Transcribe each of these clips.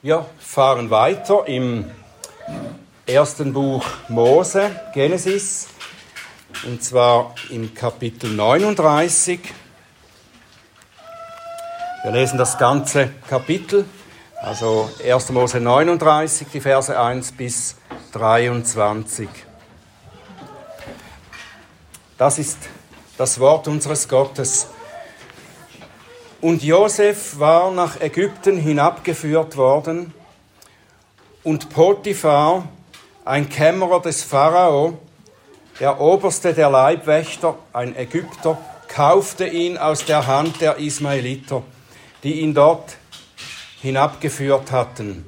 Wir fahren weiter im ersten Buch Mose, Genesis, und zwar im Kapitel 39. Wir lesen das ganze Kapitel, also 1. Mose 39, die Verse 1 bis 23. Das ist das Wort unseres Gottes. Und Josef war nach Ägypten hinabgeführt worden, und Potiphar, ein Kämmerer des Pharao, der Oberste der Leibwächter, ein Ägypter, kaufte ihn aus der Hand der Ismaeliter, die ihn dort hinabgeführt hatten.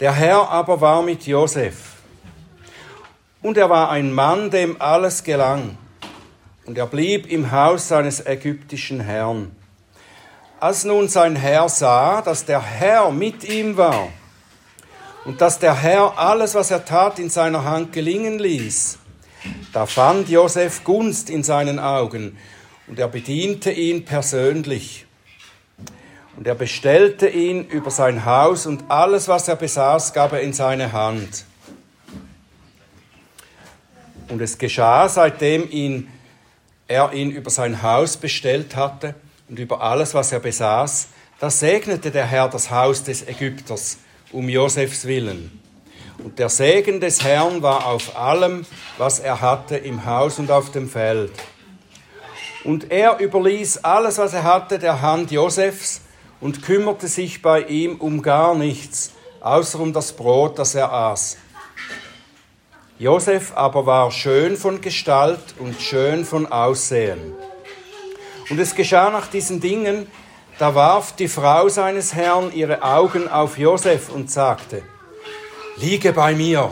Der Herr aber war mit Josef. Und er war ein Mann, dem alles gelang. Und er blieb im Haus seines ägyptischen Herrn. Als nun sein Herr sah, dass der Herr mit ihm war und dass der Herr alles, was er tat, in seiner Hand gelingen ließ, da fand Josef Gunst in seinen Augen und er bediente ihn persönlich. Und er bestellte ihn über sein Haus und alles, was er besaß, gab er in seine Hand. Und es geschah, seitdem ihn, er ihn über sein Haus bestellt hatte, und über alles, was er besaß, da segnete der Herr das Haus des Ägypters um Josefs willen. Und der Segen des Herrn war auf allem, was er hatte im Haus und auf dem Feld. Und er überließ alles, was er hatte, der Hand Josefs und kümmerte sich bei ihm um gar nichts, außer um das Brot, das er aß. Josef aber war schön von Gestalt und schön von Aussehen. Und es geschah nach diesen Dingen, da warf die Frau seines Herrn ihre Augen auf Josef und sagte, Liege bei mir.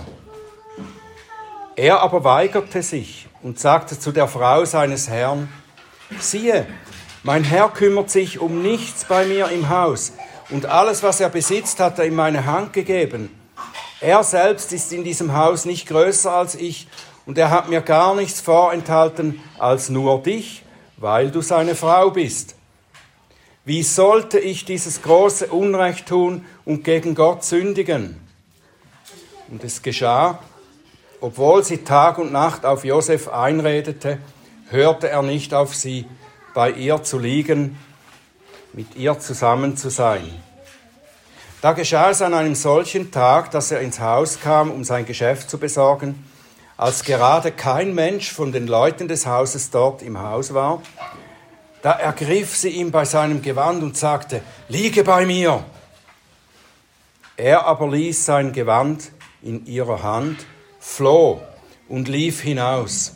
Er aber weigerte sich und sagte zu der Frau seines Herrn, Siehe, mein Herr kümmert sich um nichts bei mir im Haus, und alles, was er besitzt, hat er in meine Hand gegeben. Er selbst ist in diesem Haus nicht größer als ich, und er hat mir gar nichts vorenthalten als nur dich, weil du seine Frau bist. Wie sollte ich dieses große Unrecht tun und gegen Gott sündigen? Und es geschah, obwohl sie Tag und Nacht auf Josef einredete, hörte er nicht auf sie, bei ihr zu liegen, mit ihr zusammen zu sein. Da geschah es an einem solchen Tag, dass er ins Haus kam, um sein Geschäft zu besorgen, als gerade kein Mensch von den Leuten des Hauses dort im Haus war, da ergriff sie ihn bei seinem Gewand und sagte, liege bei mir. Er aber ließ sein Gewand in ihrer Hand, floh und lief hinaus.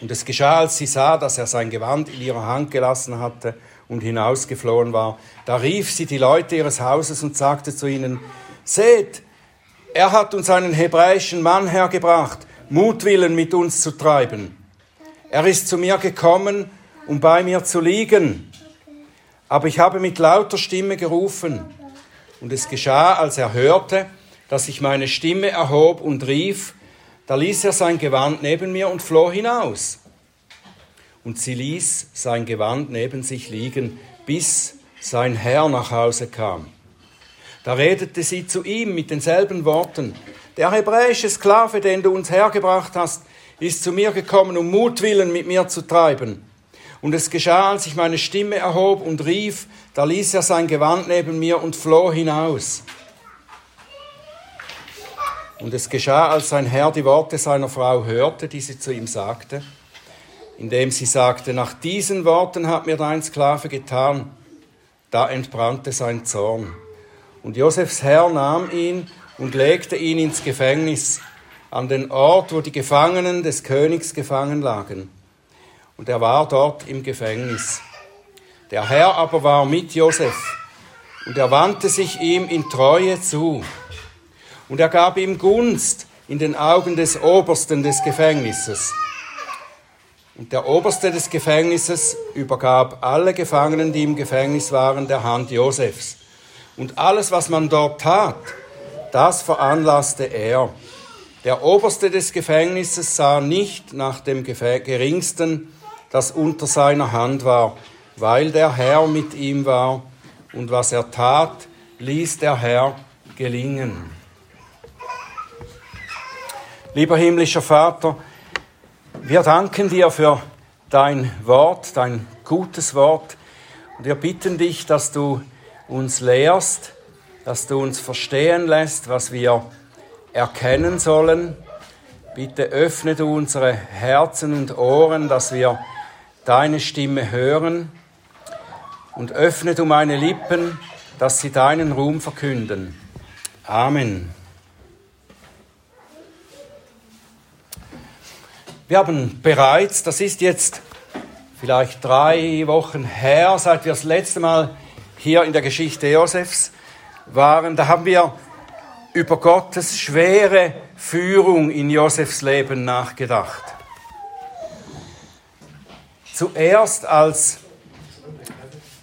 Und es geschah, als sie sah, dass er sein Gewand in ihrer Hand gelassen hatte und hinausgeflohen war, da rief sie die Leute ihres Hauses und sagte zu ihnen, Seht, er hat uns einen hebräischen Mann hergebracht, Mutwillen mit uns zu treiben. Er ist zu mir gekommen, um bei mir zu liegen. Aber ich habe mit lauter Stimme gerufen. Und es geschah, als er hörte, dass ich meine Stimme erhob und rief, da ließ er sein Gewand neben mir und floh hinaus. Und sie ließ sein Gewand neben sich liegen, bis sein Herr nach Hause kam. Da redete sie zu ihm mit denselben Worten. Der hebräische Sklave, den du uns hergebracht hast, ist zu mir gekommen, um Mutwillen mit mir zu treiben. Und es geschah, als ich meine Stimme erhob und rief, da ließ er sein Gewand neben mir und floh hinaus. Und es geschah, als sein Herr die Worte seiner Frau hörte, die sie zu ihm sagte, indem sie sagte, nach diesen Worten hat mir dein Sklave getan, da entbrannte sein Zorn. Und Josefs Herr nahm ihn und legte ihn ins Gefängnis, an den Ort, wo die Gefangenen des Königs gefangen lagen. Und er war dort im Gefängnis. Der Herr aber war mit Josef, und er wandte sich ihm in Treue zu. Und er gab ihm Gunst in den Augen des Obersten des Gefängnisses. Und der Oberste des Gefängnisses übergab alle Gefangenen, die im Gefängnis waren, der Hand Josefs. Und alles, was man dort tat, das veranlasste er. Der Oberste des Gefängnisses sah nicht nach dem Geringsten, das unter seiner Hand war, weil der Herr mit ihm war und was er tat, ließ der Herr gelingen. Lieber himmlischer Vater, wir danken dir für dein Wort, dein gutes Wort. Und wir bitten dich, dass du uns lehrst, dass du uns verstehen lässt, was wir erkennen sollen. Bitte öffne du unsere Herzen und Ohren, dass wir deine Stimme hören. Und öffne du meine Lippen, dass sie deinen Ruhm verkünden. Amen. Wir haben bereits, das ist jetzt vielleicht drei Wochen her, seit wir das letzte Mal hier in der Geschichte Josefs waren, da haben wir über Gottes schwere Führung in Josefs Leben nachgedacht. Zuerst als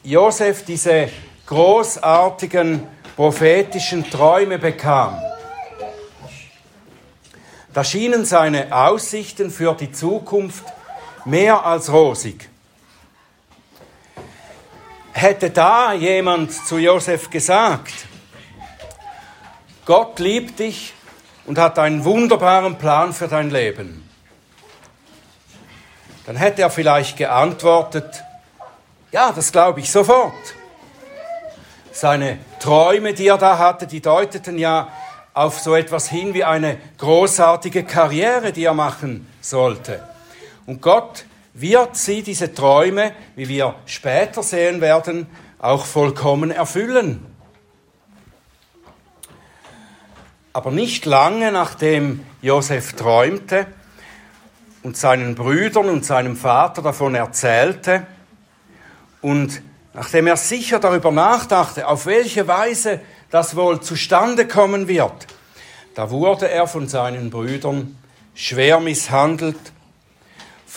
Josef diese großartigen prophetischen Träume bekam. Da schienen seine Aussichten für die Zukunft mehr als rosig. Hätte da jemand zu Josef gesagt, Gott liebt dich und hat einen wunderbaren Plan für dein Leben, dann hätte er vielleicht geantwortet, ja, das glaube ich sofort. Seine Träume, die er da hatte, die deuteten ja auf so etwas hin wie eine großartige Karriere, die er machen sollte. Und Gott wird sie, diese Träume, wie wir später sehen werden, auch vollkommen erfüllen. Aber nicht lange nachdem Josef träumte und seinen Brüdern und seinem Vater davon erzählte und nachdem er sicher darüber nachdachte, auf welche Weise das wohl zustande kommen wird, da wurde er von seinen Brüdern schwer misshandelt,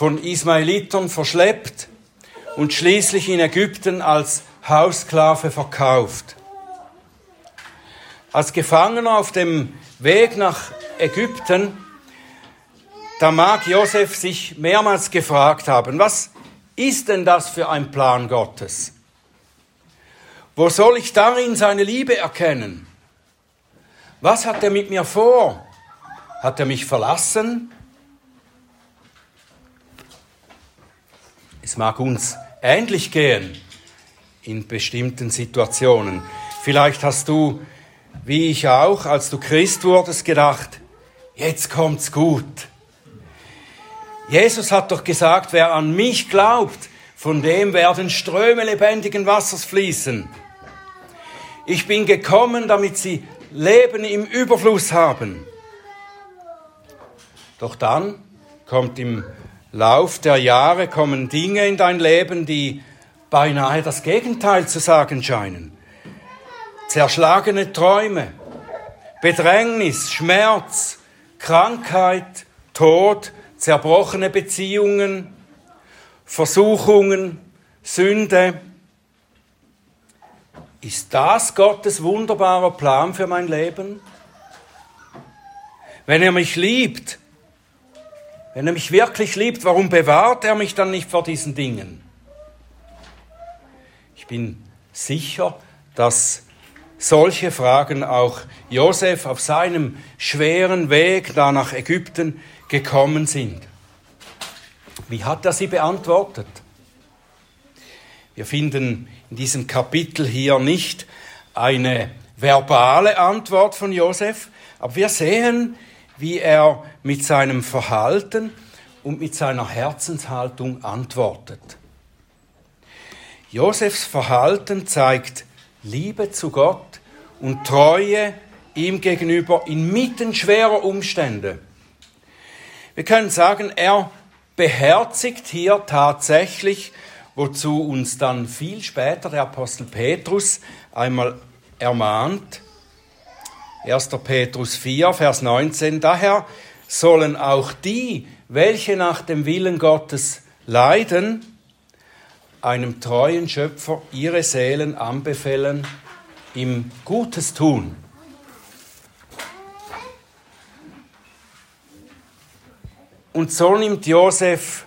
von Ismaelitern verschleppt und schließlich in Ägypten als Haussklave verkauft. Als Gefangener auf dem Weg nach Ägypten, da mag Josef sich mehrmals gefragt haben, was ist denn das für ein Plan Gottes? Wo soll ich darin seine Liebe erkennen? Was hat er mit mir vor? Hat er mich verlassen? Es mag uns ähnlich gehen in bestimmten Situationen. Vielleicht hast du, wie ich auch, als du Christ wurdest, gedacht, jetzt kommt's gut. Jesus hat doch gesagt, wer an mich glaubt, von dem werden Ströme lebendigen Wassers fließen. Ich bin gekommen, damit sie Leben im Überfluss haben. Doch dann kommt im Lauf der Jahre kommen Dinge in dein Leben, die beinahe das Gegenteil zu sagen scheinen. Zerschlagene Träume, Bedrängnis, Schmerz, Krankheit, Tod, zerbrochene Beziehungen, Versuchungen, Sünde, ist das Gottes wunderbarer Plan für mein Leben? Wenn er mich liebt, wenn er mich wirklich liebt, warum bewahrt er mich dann nicht vor diesen Dingen? Ich bin sicher, dass solche Fragen auch Josef auf seinem schweren Weg da nach Ägypten gekommen sind. Wie hat er sie beantwortet? Wir finden in diesem Kapitel hier nicht eine verbale Antwort von Josef, aber wir sehen, wie er mit seinem Verhalten und mit seiner Herzenshaltung antwortet. Josefs Verhalten zeigt Liebe zu Gott und Treue ihm gegenüber inmitten schwerer Umstände. Wir können sagen, er beherzigt hier tatsächlich wozu uns dann viel später der Apostel Petrus einmal ermahnt. 1. Petrus 4, Vers 19. Daher sollen auch die, welche nach dem Willen Gottes leiden, einem treuen Schöpfer ihre Seelen anbefehlen, ihm Gutes tun. Und so nimmt Josef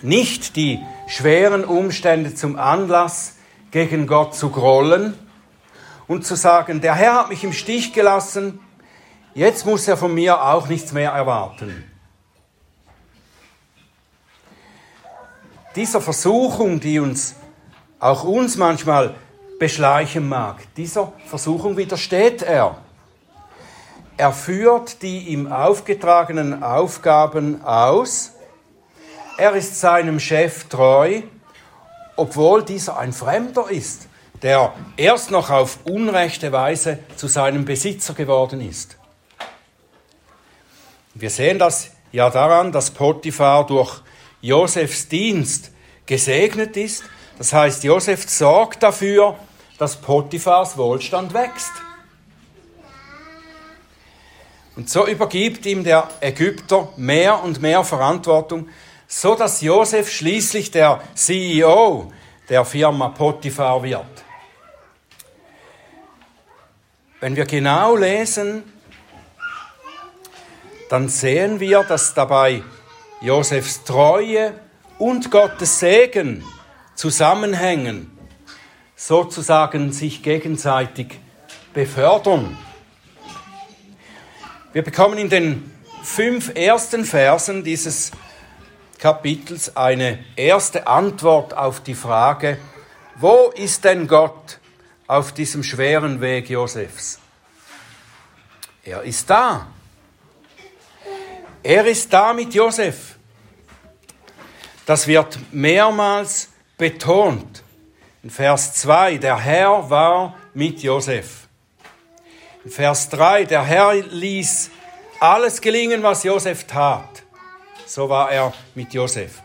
nicht die schweren Umstände zum Anlass, gegen Gott zu grollen und zu sagen, der Herr hat mich im Stich gelassen, jetzt muss er von mir auch nichts mehr erwarten. Dieser Versuchung, die uns, auch uns manchmal beschleichen mag, dieser Versuchung widersteht er. Er führt die ihm aufgetragenen Aufgaben aus. Er ist seinem Chef treu, obwohl dieser ein Fremder ist, der erst noch auf unrechte Weise zu seinem Besitzer geworden ist. Wir sehen das ja daran, dass Potiphar durch Josefs Dienst gesegnet ist. Das heißt, Josef sorgt dafür, dass Potiphars Wohlstand wächst. Und so übergibt ihm der Ägypter mehr und mehr Verantwortung, so dass Josef schließlich der CEO der Firma Potiphar wird. Wenn wir genau lesen, dann sehen wir, dass dabei Josefs Treue und Gottes Segen zusammenhängen, sozusagen sich gegenseitig befördern. Wir bekommen in den fünf ersten Versen dieses Kapitels eine erste Antwort auf die Frage, wo ist denn Gott auf diesem schweren Weg Josefs? Er ist da. Er ist da mit Josef. Das wird mehrmals betont. In Vers 2, der Herr war mit Josef. Vers 3, der Herr ließ alles gelingen, was Josef tat. So war er mit Josef.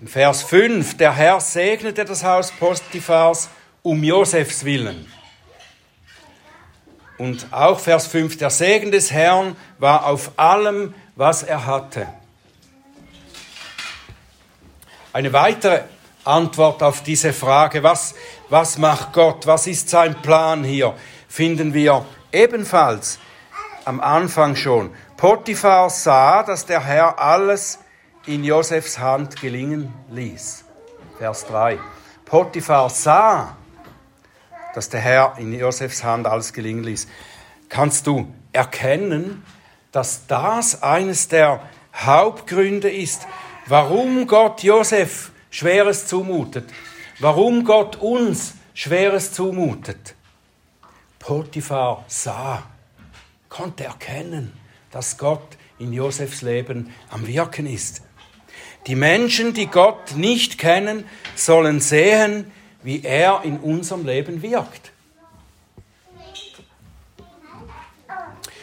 In Vers 5, der Herr segnete das Haus Potiphars um Josefs willen. Und auch Vers 5, der Segen des Herrn war auf allem, was er hatte. Eine weitere Antwort auf diese Frage, was, was macht Gott, was ist sein Plan hier, finden wir Ebenfalls am Anfang schon. Potiphar sah, dass der Herr alles in Josefs Hand gelingen ließ. Vers 3. Potiphar sah, dass der Herr in Josefs Hand alles gelingen ließ. Kannst du erkennen, dass das eines der Hauptgründe ist, warum Gott Josef Schweres zumutet, warum Gott uns Schweres zumutet? Potiphar sah, konnte erkennen, dass Gott in Josefs Leben am Wirken ist. Die Menschen, die Gott nicht kennen, sollen sehen, wie er in unserem Leben wirkt.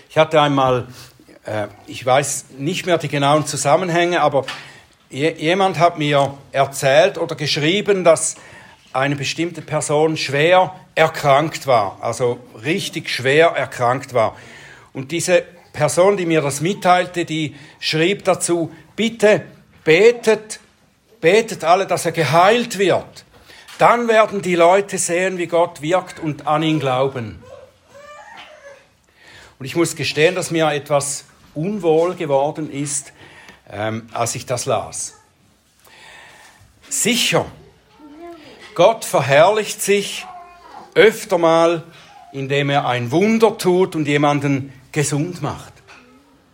Ich hatte einmal, äh, ich weiß nicht mehr die genauen Zusammenhänge, aber jemand hat mir erzählt oder geschrieben, dass eine bestimmte Person schwer erkrankt war, also richtig schwer erkrankt war. Und diese Person, die mir das mitteilte, die schrieb dazu, bitte betet, betet alle, dass er geheilt wird. Dann werden die Leute sehen, wie Gott wirkt und an ihn glauben. Und ich muss gestehen, dass mir etwas unwohl geworden ist, ähm, als ich das las. Sicher, Gott verherrlicht sich öfter mal, indem er ein Wunder tut und jemanden gesund macht,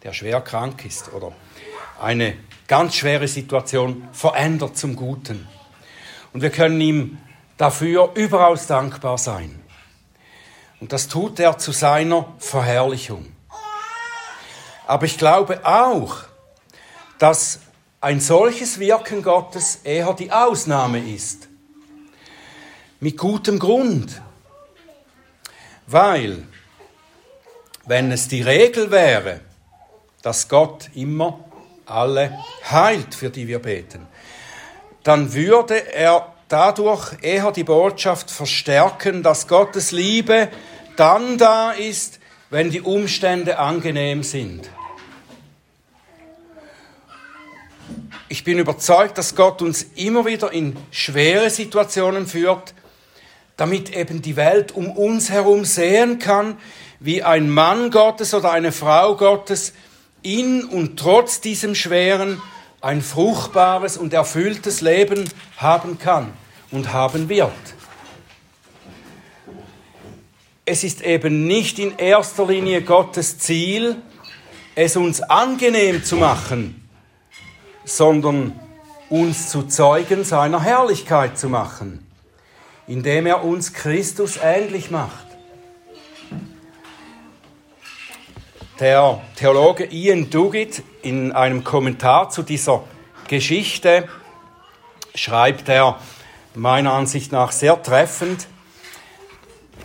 der schwer krank ist oder eine ganz schwere Situation verändert zum Guten. Und wir können ihm dafür überaus dankbar sein. Und das tut er zu seiner Verherrlichung. Aber ich glaube auch, dass ein solches Wirken Gottes eher die Ausnahme ist mit gutem Grund. Weil, wenn es die Regel wäre, dass Gott immer alle heilt, für die wir beten, dann würde er dadurch eher die Botschaft verstärken, dass Gottes Liebe dann da ist, wenn die Umstände angenehm sind. Ich bin überzeugt, dass Gott uns immer wieder in schwere Situationen führt, damit eben die Welt um uns herum sehen kann, wie ein Mann Gottes oder eine Frau Gottes in und trotz diesem Schweren ein fruchtbares und erfülltes Leben haben kann und haben wird. es ist eben nicht in erster Linie Gottes Ziel, es uns angenehm zu machen, sondern uns zu Zeugen seiner Herrlichkeit zu machen, indem er uns Christus ähnlich macht. Der Theologe Ian Duguid in einem Kommentar zu dieser Geschichte schreibt er meiner Ansicht nach sehr treffend,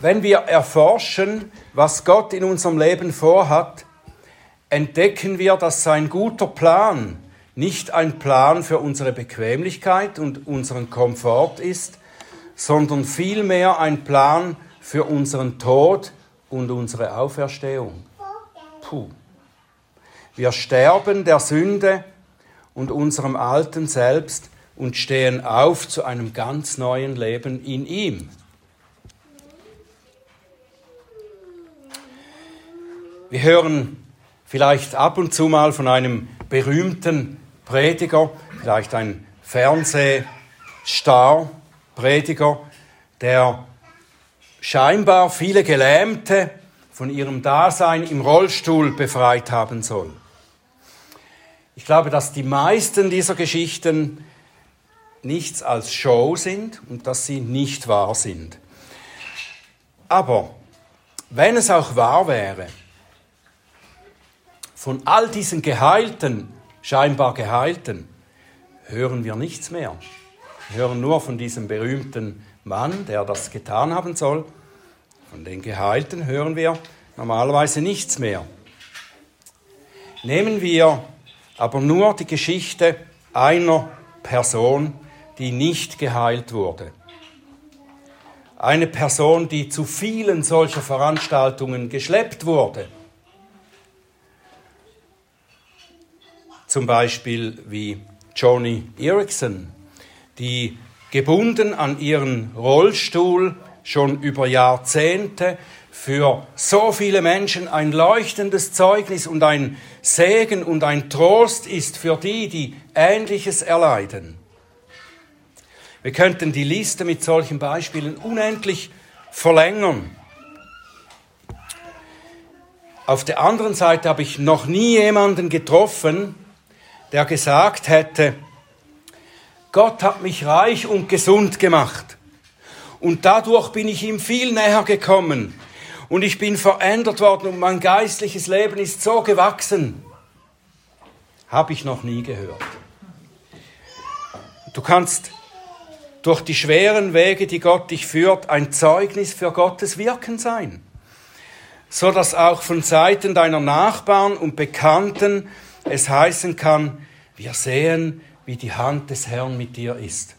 wenn wir erforschen, was Gott in unserem Leben vorhat, entdecken wir, dass sein guter Plan nicht ein Plan für unsere Bequemlichkeit und unseren Komfort ist, sondern vielmehr ein Plan für unseren Tod und unsere Auferstehung. Puh. Wir sterben der Sünde und unserem alten Selbst und stehen auf zu einem ganz neuen Leben in ihm. Wir hören vielleicht ab und zu mal von einem berühmten Prediger, vielleicht ein Fernsehstar, Prediger, der scheinbar viele Gelähmte von ihrem Dasein im Rollstuhl befreit haben soll. Ich glaube, dass die meisten dieser Geschichten nichts als Show sind und dass sie nicht wahr sind. Aber wenn es auch wahr wäre, von all diesen Geheilten, scheinbar Geheilten, hören wir nichts mehr. Wir hören nur von diesem berühmten Mann, der das getan haben soll. Von den Geheilten hören wir normalerweise nichts mehr. Nehmen wir aber nur die Geschichte einer Person, die nicht geheilt wurde. Eine Person, die zu vielen solcher Veranstaltungen geschleppt wurde. Zum Beispiel wie Joni Erickson, die gebunden an ihren Rollstuhl schon über Jahrzehnte für so viele Menschen ein leuchtendes Zeugnis und ein Segen und ein Trost ist für die, die Ähnliches erleiden. Wir könnten die Liste mit solchen Beispielen unendlich verlängern. Auf der anderen Seite habe ich noch nie jemanden getroffen, der gesagt hätte, Gott hat mich reich und gesund gemacht. Und dadurch bin ich ihm viel näher gekommen und ich bin verändert worden und mein geistliches Leben ist so gewachsen. Habe ich noch nie gehört. Du kannst durch die schweren Wege, die Gott dich führt, ein Zeugnis für Gottes Wirken sein, so dass auch von Seiten deiner Nachbarn und Bekannten es heißen kann, wir sehen, wie die Hand des Herrn mit dir ist.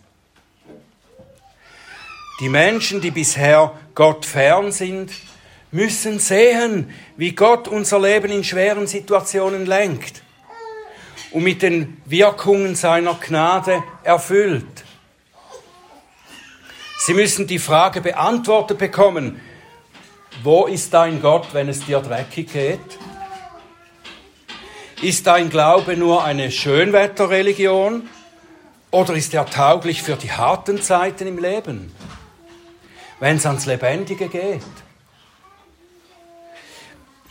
Die Menschen, die bisher Gott fern sind, müssen sehen, wie Gott unser Leben in schweren Situationen lenkt und mit den Wirkungen seiner Gnade erfüllt. Sie müssen die Frage beantwortet bekommen, wo ist dein Gott, wenn es dir dreckig geht? Ist dein Glaube nur eine Schönwetterreligion oder ist er tauglich für die harten Zeiten im Leben, wenn es ans Lebendige geht?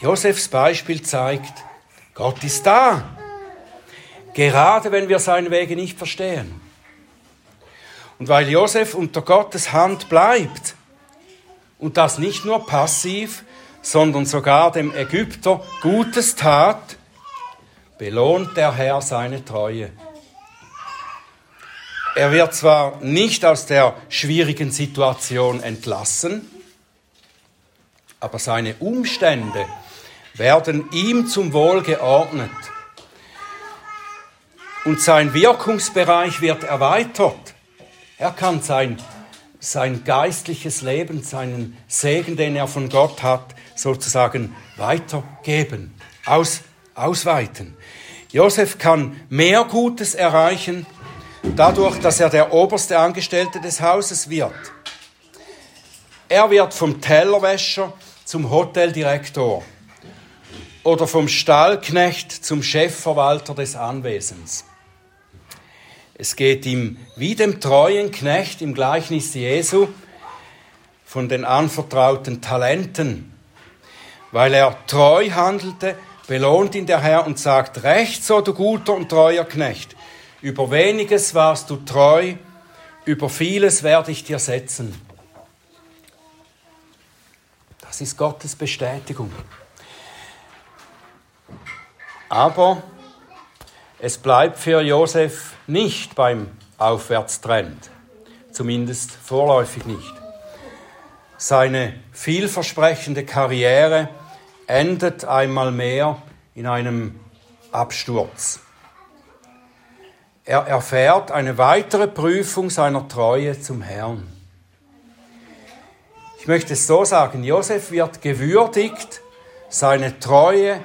Josefs Beispiel zeigt, Gott ist da, gerade wenn wir seine Wege nicht verstehen. Und weil Josef unter Gottes Hand bleibt und das nicht nur passiv, sondern sogar dem Ägypter Gutes tat, belohnt der Herr seine Treue. Er wird zwar nicht aus der schwierigen Situation entlassen, aber seine Umstände werden ihm zum Wohl geordnet. Und sein Wirkungsbereich wird erweitert. Er kann sein, sein geistliches Leben, seinen Segen, den er von Gott hat, sozusagen weitergeben, aus, ausweiten. Josef kann mehr Gutes erreichen, dadurch, dass er der oberste Angestellte des Hauses wird. Er wird vom Tellerwäscher zum Hoteldirektor oder vom Stallknecht zum Chefverwalter des Anwesens. Es geht ihm wie dem treuen Knecht im Gleichnis Jesu, von den anvertrauten Talenten. Weil er treu handelte, belohnt ihn der Herr und sagt, recht so, du guter und treuer Knecht. Über weniges warst du treu, über vieles werde ich dir setzen. Das ist Gottes Bestätigung. Aber es bleibt für Josef nicht beim Aufwärtstrend, zumindest vorläufig nicht. Seine vielversprechende Karriere endet einmal mehr in einem Absturz. Er erfährt eine weitere Prüfung seiner Treue zum Herrn. Ich möchte es so sagen, Josef wird gewürdigt, seine Treue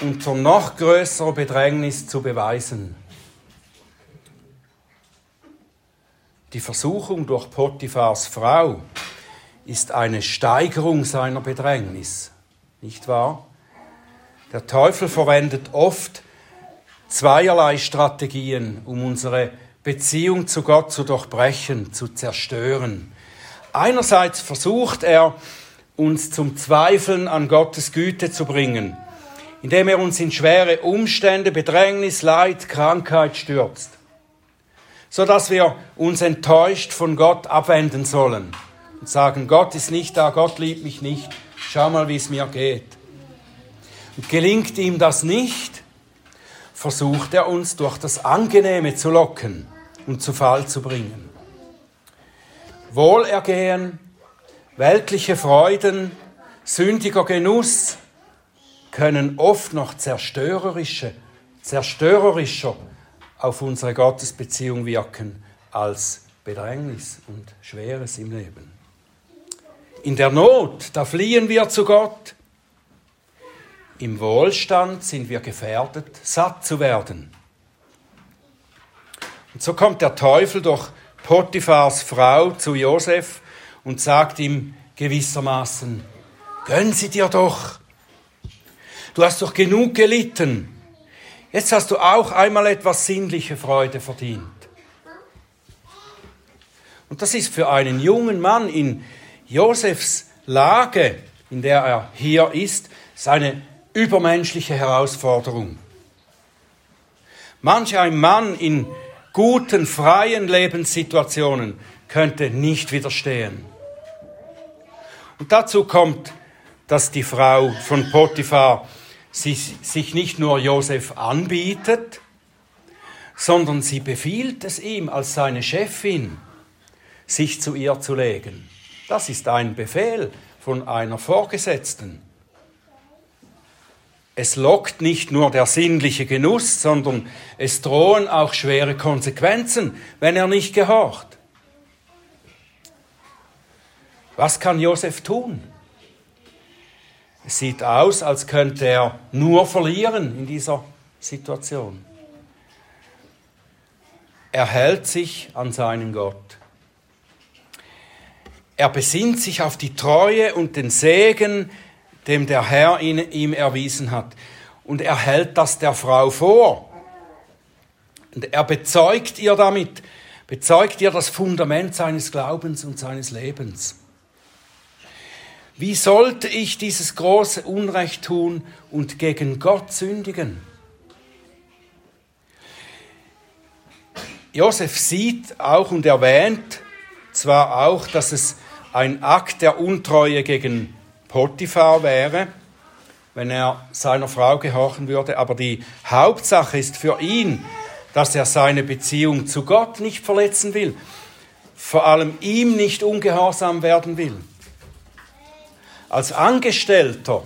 unter noch größerer Bedrängnis zu beweisen. Die Versuchung durch Potiphars Frau ist eine Steigerung seiner Bedrängnis, nicht wahr? Der Teufel verwendet oft zweierlei Strategien, um unsere Beziehung zu Gott zu durchbrechen, zu zerstören. Einerseits versucht er, uns zum Zweifeln an Gottes Güte zu bringen, indem er uns in schwere Umstände, Bedrängnis, Leid, Krankheit stürzt, so dass wir uns enttäuscht von Gott abwenden sollen und sagen, Gott ist nicht da, Gott liebt mich nicht, schau mal, wie es mir geht. Und gelingt ihm das nicht, versucht er uns durch das Angenehme zu locken und zu Fall zu bringen. Wohlergehen, weltliche Freuden, sündiger Genuss können oft noch zerstörerische, zerstörerischer auf unsere Gottesbeziehung wirken als Bedrängnis und Schweres im Leben. In der Not, da fliehen wir zu Gott. Im Wohlstand sind wir gefährdet, satt zu werden. Und so kommt der Teufel durch Potiphars Frau zu Josef und sagt ihm gewissermaßen, gönn sie dir doch. Du hast doch genug gelitten. Jetzt hast du auch einmal etwas sinnliche Freude verdient. Und das ist für einen jungen Mann in Josefs Lage, in der er hier ist, seine übermenschliche Herausforderung. Manch ein Mann in guten, freien Lebenssituationen könnte nicht widerstehen. Und dazu kommt, dass die Frau von Potiphar sich nicht nur Josef anbietet, sondern sie befiehlt es ihm als seine Chefin, sich zu ihr zu legen. Das ist ein Befehl von einer Vorgesetzten. Es lockt nicht nur der sinnliche Genuss, sondern es drohen auch schwere Konsequenzen, wenn er nicht gehorcht. Was kann Josef tun? Es sieht aus, als könnte er nur verlieren in dieser Situation. Er hält sich an seinen Gott. Er besinnt sich auf die Treue und den Segen, dem der Herr ihn, ihm erwiesen hat. Und er hält das der Frau vor. Und er bezeugt ihr damit, bezeugt ihr das Fundament seines Glaubens und seines Lebens. Wie sollte ich dieses große Unrecht tun und gegen Gott sündigen? Josef sieht auch und erwähnt zwar auch, dass es ein Akt der Untreue gegen Potiphar wäre, wenn er seiner Frau gehorchen würde. Aber die Hauptsache ist für ihn, dass er seine Beziehung zu Gott nicht verletzen will, vor allem ihm nicht ungehorsam werden will. Als Angestellter,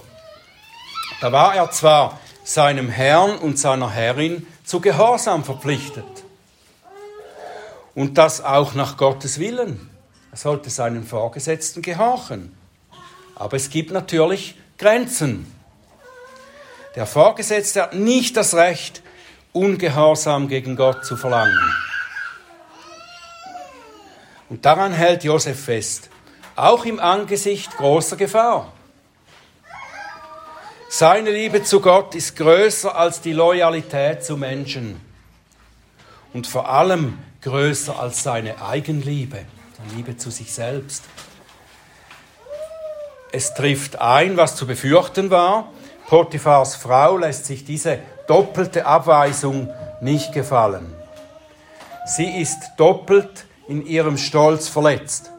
da war er zwar seinem Herrn und seiner Herrin zu Gehorsam verpflichtet. Und das auch nach Gottes Willen. Er sollte seinen Vorgesetzten gehorchen. Aber es gibt natürlich Grenzen. Der Vorgesetzte hat nicht das Recht, ungehorsam gegen Gott zu verlangen. Und daran hält Josef fest, auch im Angesicht großer Gefahr. Seine Liebe zu Gott ist größer als die Loyalität zu Menschen und vor allem größer als seine Eigenliebe. Liebe zu sich selbst. Es trifft ein, was zu befürchten war. Potiphars Frau lässt sich diese doppelte Abweisung nicht gefallen. Sie ist doppelt in ihrem Stolz verletzt.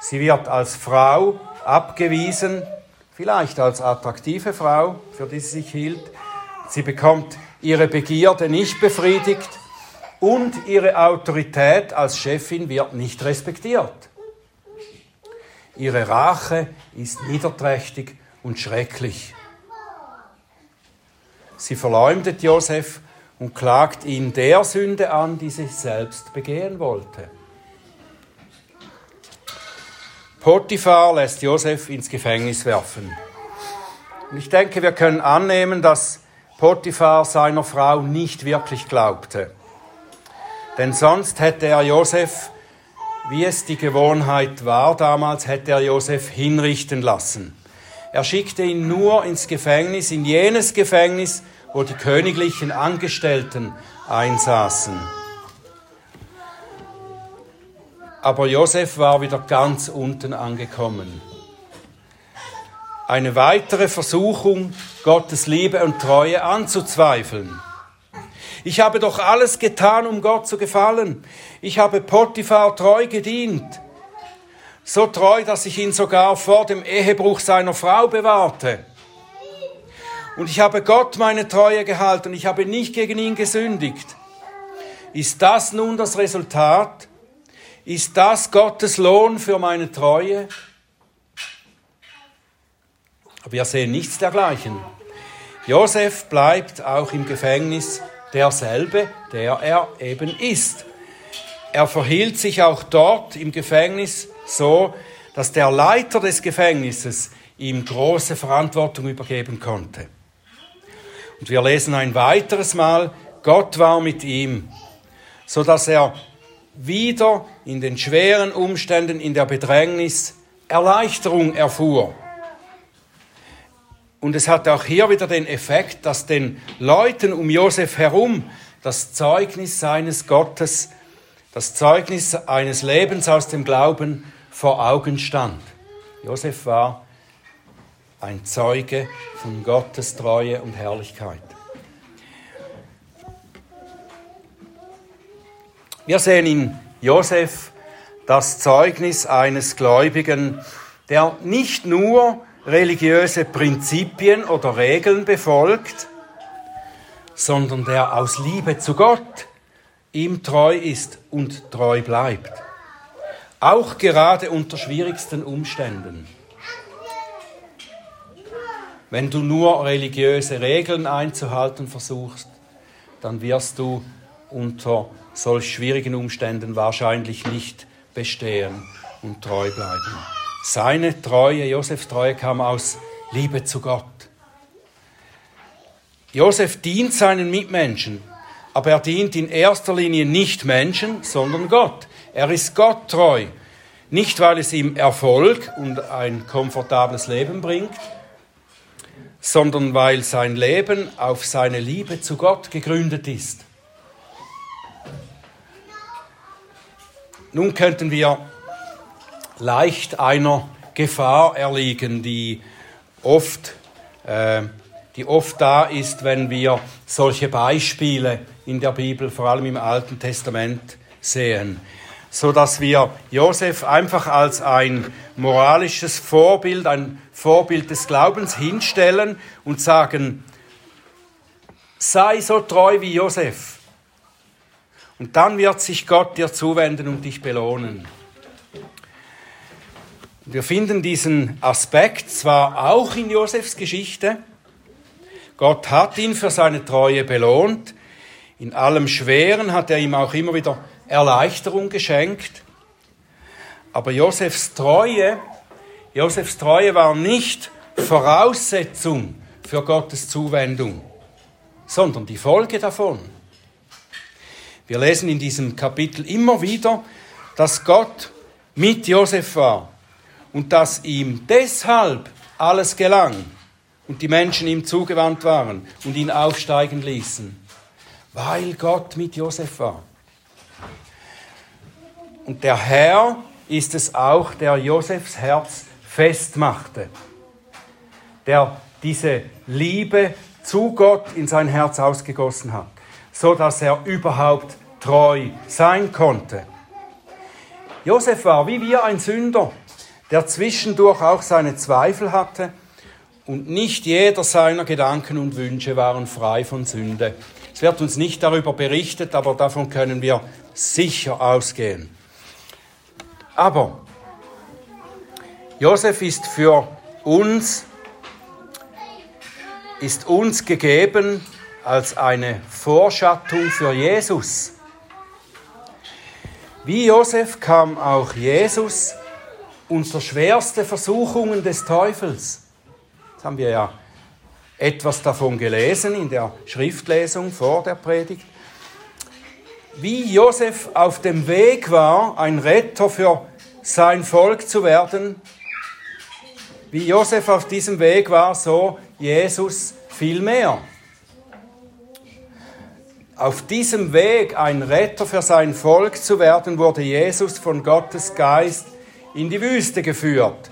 Sie wird als Frau abgewiesen, vielleicht als attraktive Frau, für die sie sich hielt. Sie bekommt ihre Begierde nicht befriedigt und ihre Autorität als Chefin wird nicht respektiert. Ihre Rache ist niederträchtig und schrecklich. Sie verleumdet Josef und klagt ihn der Sünde an, die sie selbst begehen wollte. Potiphar lässt Josef ins Gefängnis werfen. Und ich denke, wir können annehmen, dass Potiphar seiner Frau nicht wirklich glaubte. Denn sonst hätte er Josef, wie es die Gewohnheit war damals, hätte er Josef hinrichten lassen. Er schickte ihn nur ins Gefängnis, in jenes Gefängnis, wo die königlichen Angestellten einsaßen. Aber Josef war wieder ganz unten angekommen. Eine weitere Versuchung, Gottes Liebe und Treue anzuzweifeln. Ich habe doch alles getan, um Gott zu gefallen. Ich habe Potiphar treu gedient. So treu, dass ich ihn sogar vor dem Ehebruch seiner Frau bewahrte. Und ich habe Gott meine Treue gehalten, ich habe nicht gegen ihn gesündigt. Ist das nun das Resultat? Ist das Gottes Lohn für meine Treue? Aber wir sehen nichts dergleichen. Josef bleibt auch im Gefängnis derselbe, der er eben ist. Er verhielt sich auch dort im Gefängnis so, dass der Leiter des Gefängnisses ihm große Verantwortung übergeben konnte. Und wir lesen ein weiteres Mal, Gott war mit ihm, so dass er wieder in den schweren Umständen, in der Bedrängnis Erleichterung erfuhr. Und es hat auch hier wieder den Effekt, dass den Leuten um Josef herum das Zeugnis seines Gottes, das Zeugnis eines Lebens aus dem Glauben vor Augen stand. Josef war ein Zeuge von Gottes Treue und Herrlichkeit. Wir sehen in Josef das Zeugnis eines Gläubigen, der nicht nur religiöse Prinzipien oder Regeln befolgt, sondern der aus Liebe zu Gott ihm treu ist und treu bleibt. Auch gerade unter schwierigsten Umständen. Wenn du nur religiöse Regeln einzuhalten versuchst, dann wirst du unter solch schwierigen Umständen wahrscheinlich nicht bestehen und treu bleiben. Seine Treue, Josefs Treue kam aus Liebe zu Gott. Josef dient seinen Mitmenschen, aber er dient in erster Linie nicht Menschen, sondern Gott. Er ist Gott treu. Nicht, weil es ihm Erfolg und ein komfortables Leben bringt, sondern weil sein Leben auf seine Liebe zu Gott gegründet ist. Nun könnten wir leicht einer Gefahr erliegen, die oft, äh, die oft da ist, wenn wir solche Beispiele in der Bibel, vor allem im Alten Testament, sehen so dass wir Josef einfach als ein moralisches Vorbild, ein Vorbild des Glaubens hinstellen und sagen, sei so treu wie Josef. Und dann wird sich Gott dir zuwenden und dich belohnen. Wir finden diesen Aspekt zwar auch in Josefs Geschichte. Gott hat ihn für seine Treue belohnt. In allem Schweren hat er ihm auch immer wieder Erleichterung geschenkt. Aber Josefs Treue, Josefs Treue war nicht Voraussetzung für Gottes Zuwendung, sondern die Folge davon. Wir lesen in diesem Kapitel immer wieder, dass Gott mit Josef war und dass ihm deshalb alles gelang und die Menschen ihm zugewandt waren und ihn aufsteigen ließen, weil Gott mit Josef war. Und der Herr ist es auch, der Josefs Herz festmachte, der diese Liebe zu Gott in sein Herz ausgegossen hat, so dass er überhaupt treu sein konnte. Josef war wie wir ein Sünder, der zwischendurch auch seine Zweifel hatte und nicht jeder seiner Gedanken und Wünsche waren frei von Sünde. Es wird uns nicht darüber berichtet, aber davon können wir sicher ausgehen. Aber Josef ist für uns, ist uns gegeben als eine Vorschattung für Jesus. Wie Josef kam auch Jesus unter schwerste Versuchungen des Teufels. Das haben wir ja etwas davon gelesen in der Schriftlesung vor der Predigt. Wie Josef auf dem Weg war, ein Retter für sein Volk zu werden, wie Josef auf diesem Weg war, so Jesus viel mehr. Auf diesem Weg, ein Retter für sein Volk zu werden, wurde Jesus von Gottes Geist in die Wüste geführt,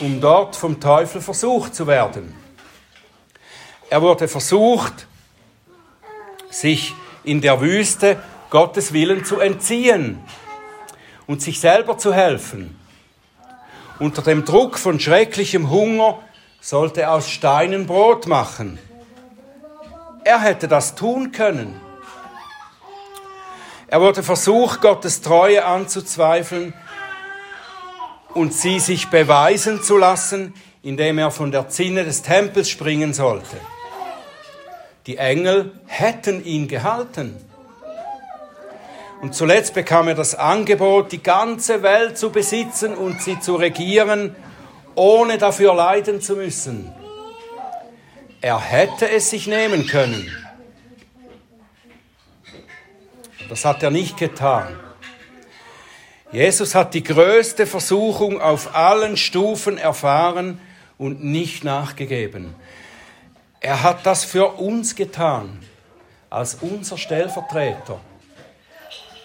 um dort vom Teufel versucht zu werden. Er wurde versucht, sich in der Wüste Gottes Willen zu entziehen und sich selber zu helfen. Unter dem Druck von schrecklichem Hunger sollte er aus Steinen Brot machen. Er hätte das tun können. Er wurde versucht, Gottes Treue anzuzweifeln und sie sich beweisen zu lassen, indem er von der Zinne des Tempels springen sollte. Die Engel hätten ihn gehalten. Und zuletzt bekam er das Angebot, die ganze Welt zu besitzen und sie zu regieren, ohne dafür leiden zu müssen. Er hätte es sich nehmen können. Das hat er nicht getan. Jesus hat die größte Versuchung auf allen Stufen erfahren und nicht nachgegeben. Er hat das für uns getan, als unser Stellvertreter.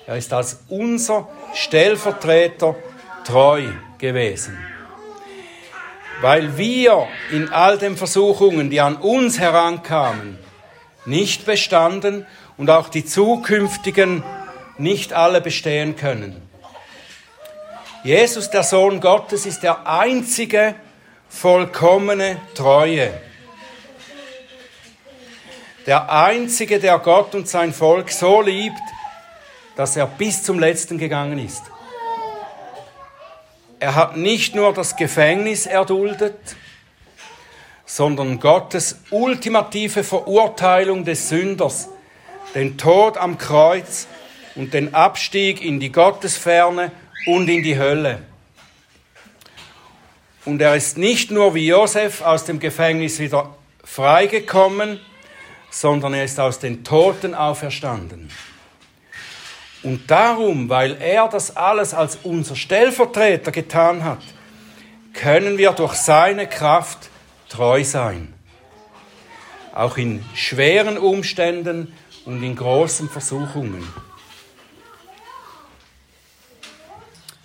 Er ist als unser Stellvertreter treu gewesen. Weil wir in all den Versuchungen, die an uns herankamen, nicht bestanden und auch die zukünftigen nicht alle bestehen können. Jesus, der Sohn Gottes, ist der einzige vollkommene Treue der Einzige, der Gott und sein Volk so liebt, dass er bis zum Letzten gegangen ist. Er hat nicht nur das Gefängnis erduldet, sondern Gottes ultimative Verurteilung des Sünders, den Tod am Kreuz und den Abstieg in die Gottesferne und in die Hölle. Und er ist nicht nur wie Josef aus dem Gefängnis wieder freigekommen, sondern er ist aus den Toten auferstanden. Und darum, weil er das alles als unser Stellvertreter getan hat, können wir durch seine Kraft treu sein. Auch in schweren Umständen und in großen Versuchungen.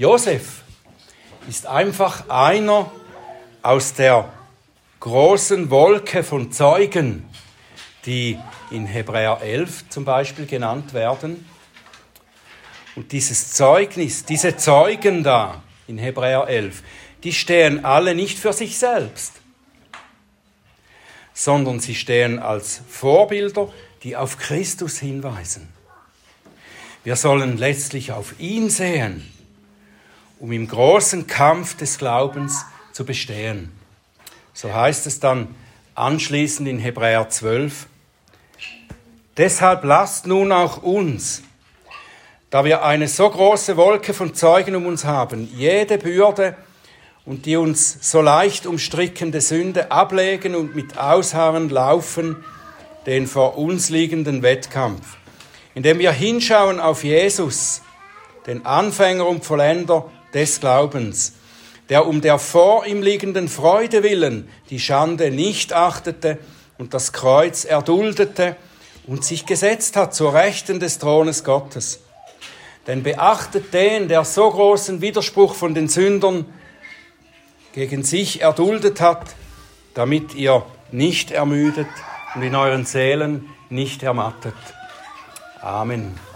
Josef ist einfach einer aus der großen Wolke von Zeugen, die in Hebräer 11 zum Beispiel genannt werden. Und dieses Zeugnis, diese Zeugen da in Hebräer 11, die stehen alle nicht für sich selbst, sondern sie stehen als Vorbilder, die auf Christus hinweisen. Wir sollen letztlich auf ihn sehen, um im großen Kampf des Glaubens zu bestehen. So heißt es dann anschließend in Hebräer 12, Deshalb lasst nun auch uns, da wir eine so große Wolke von Zeugen um uns haben, jede Bürde und die uns so leicht umstrickende Sünde ablegen und mit Ausharren laufen den vor uns liegenden Wettkampf, indem wir hinschauen auf Jesus, den Anfänger und Vollender des Glaubens, der um der vor ihm liegenden Freude willen die Schande nicht achtete und das Kreuz erduldete und sich gesetzt hat zur Rechten des Thrones Gottes. Denn beachtet den, der so großen Widerspruch von den Sündern gegen sich erduldet hat, damit ihr nicht ermüdet und in euren Seelen nicht ermattet. Amen.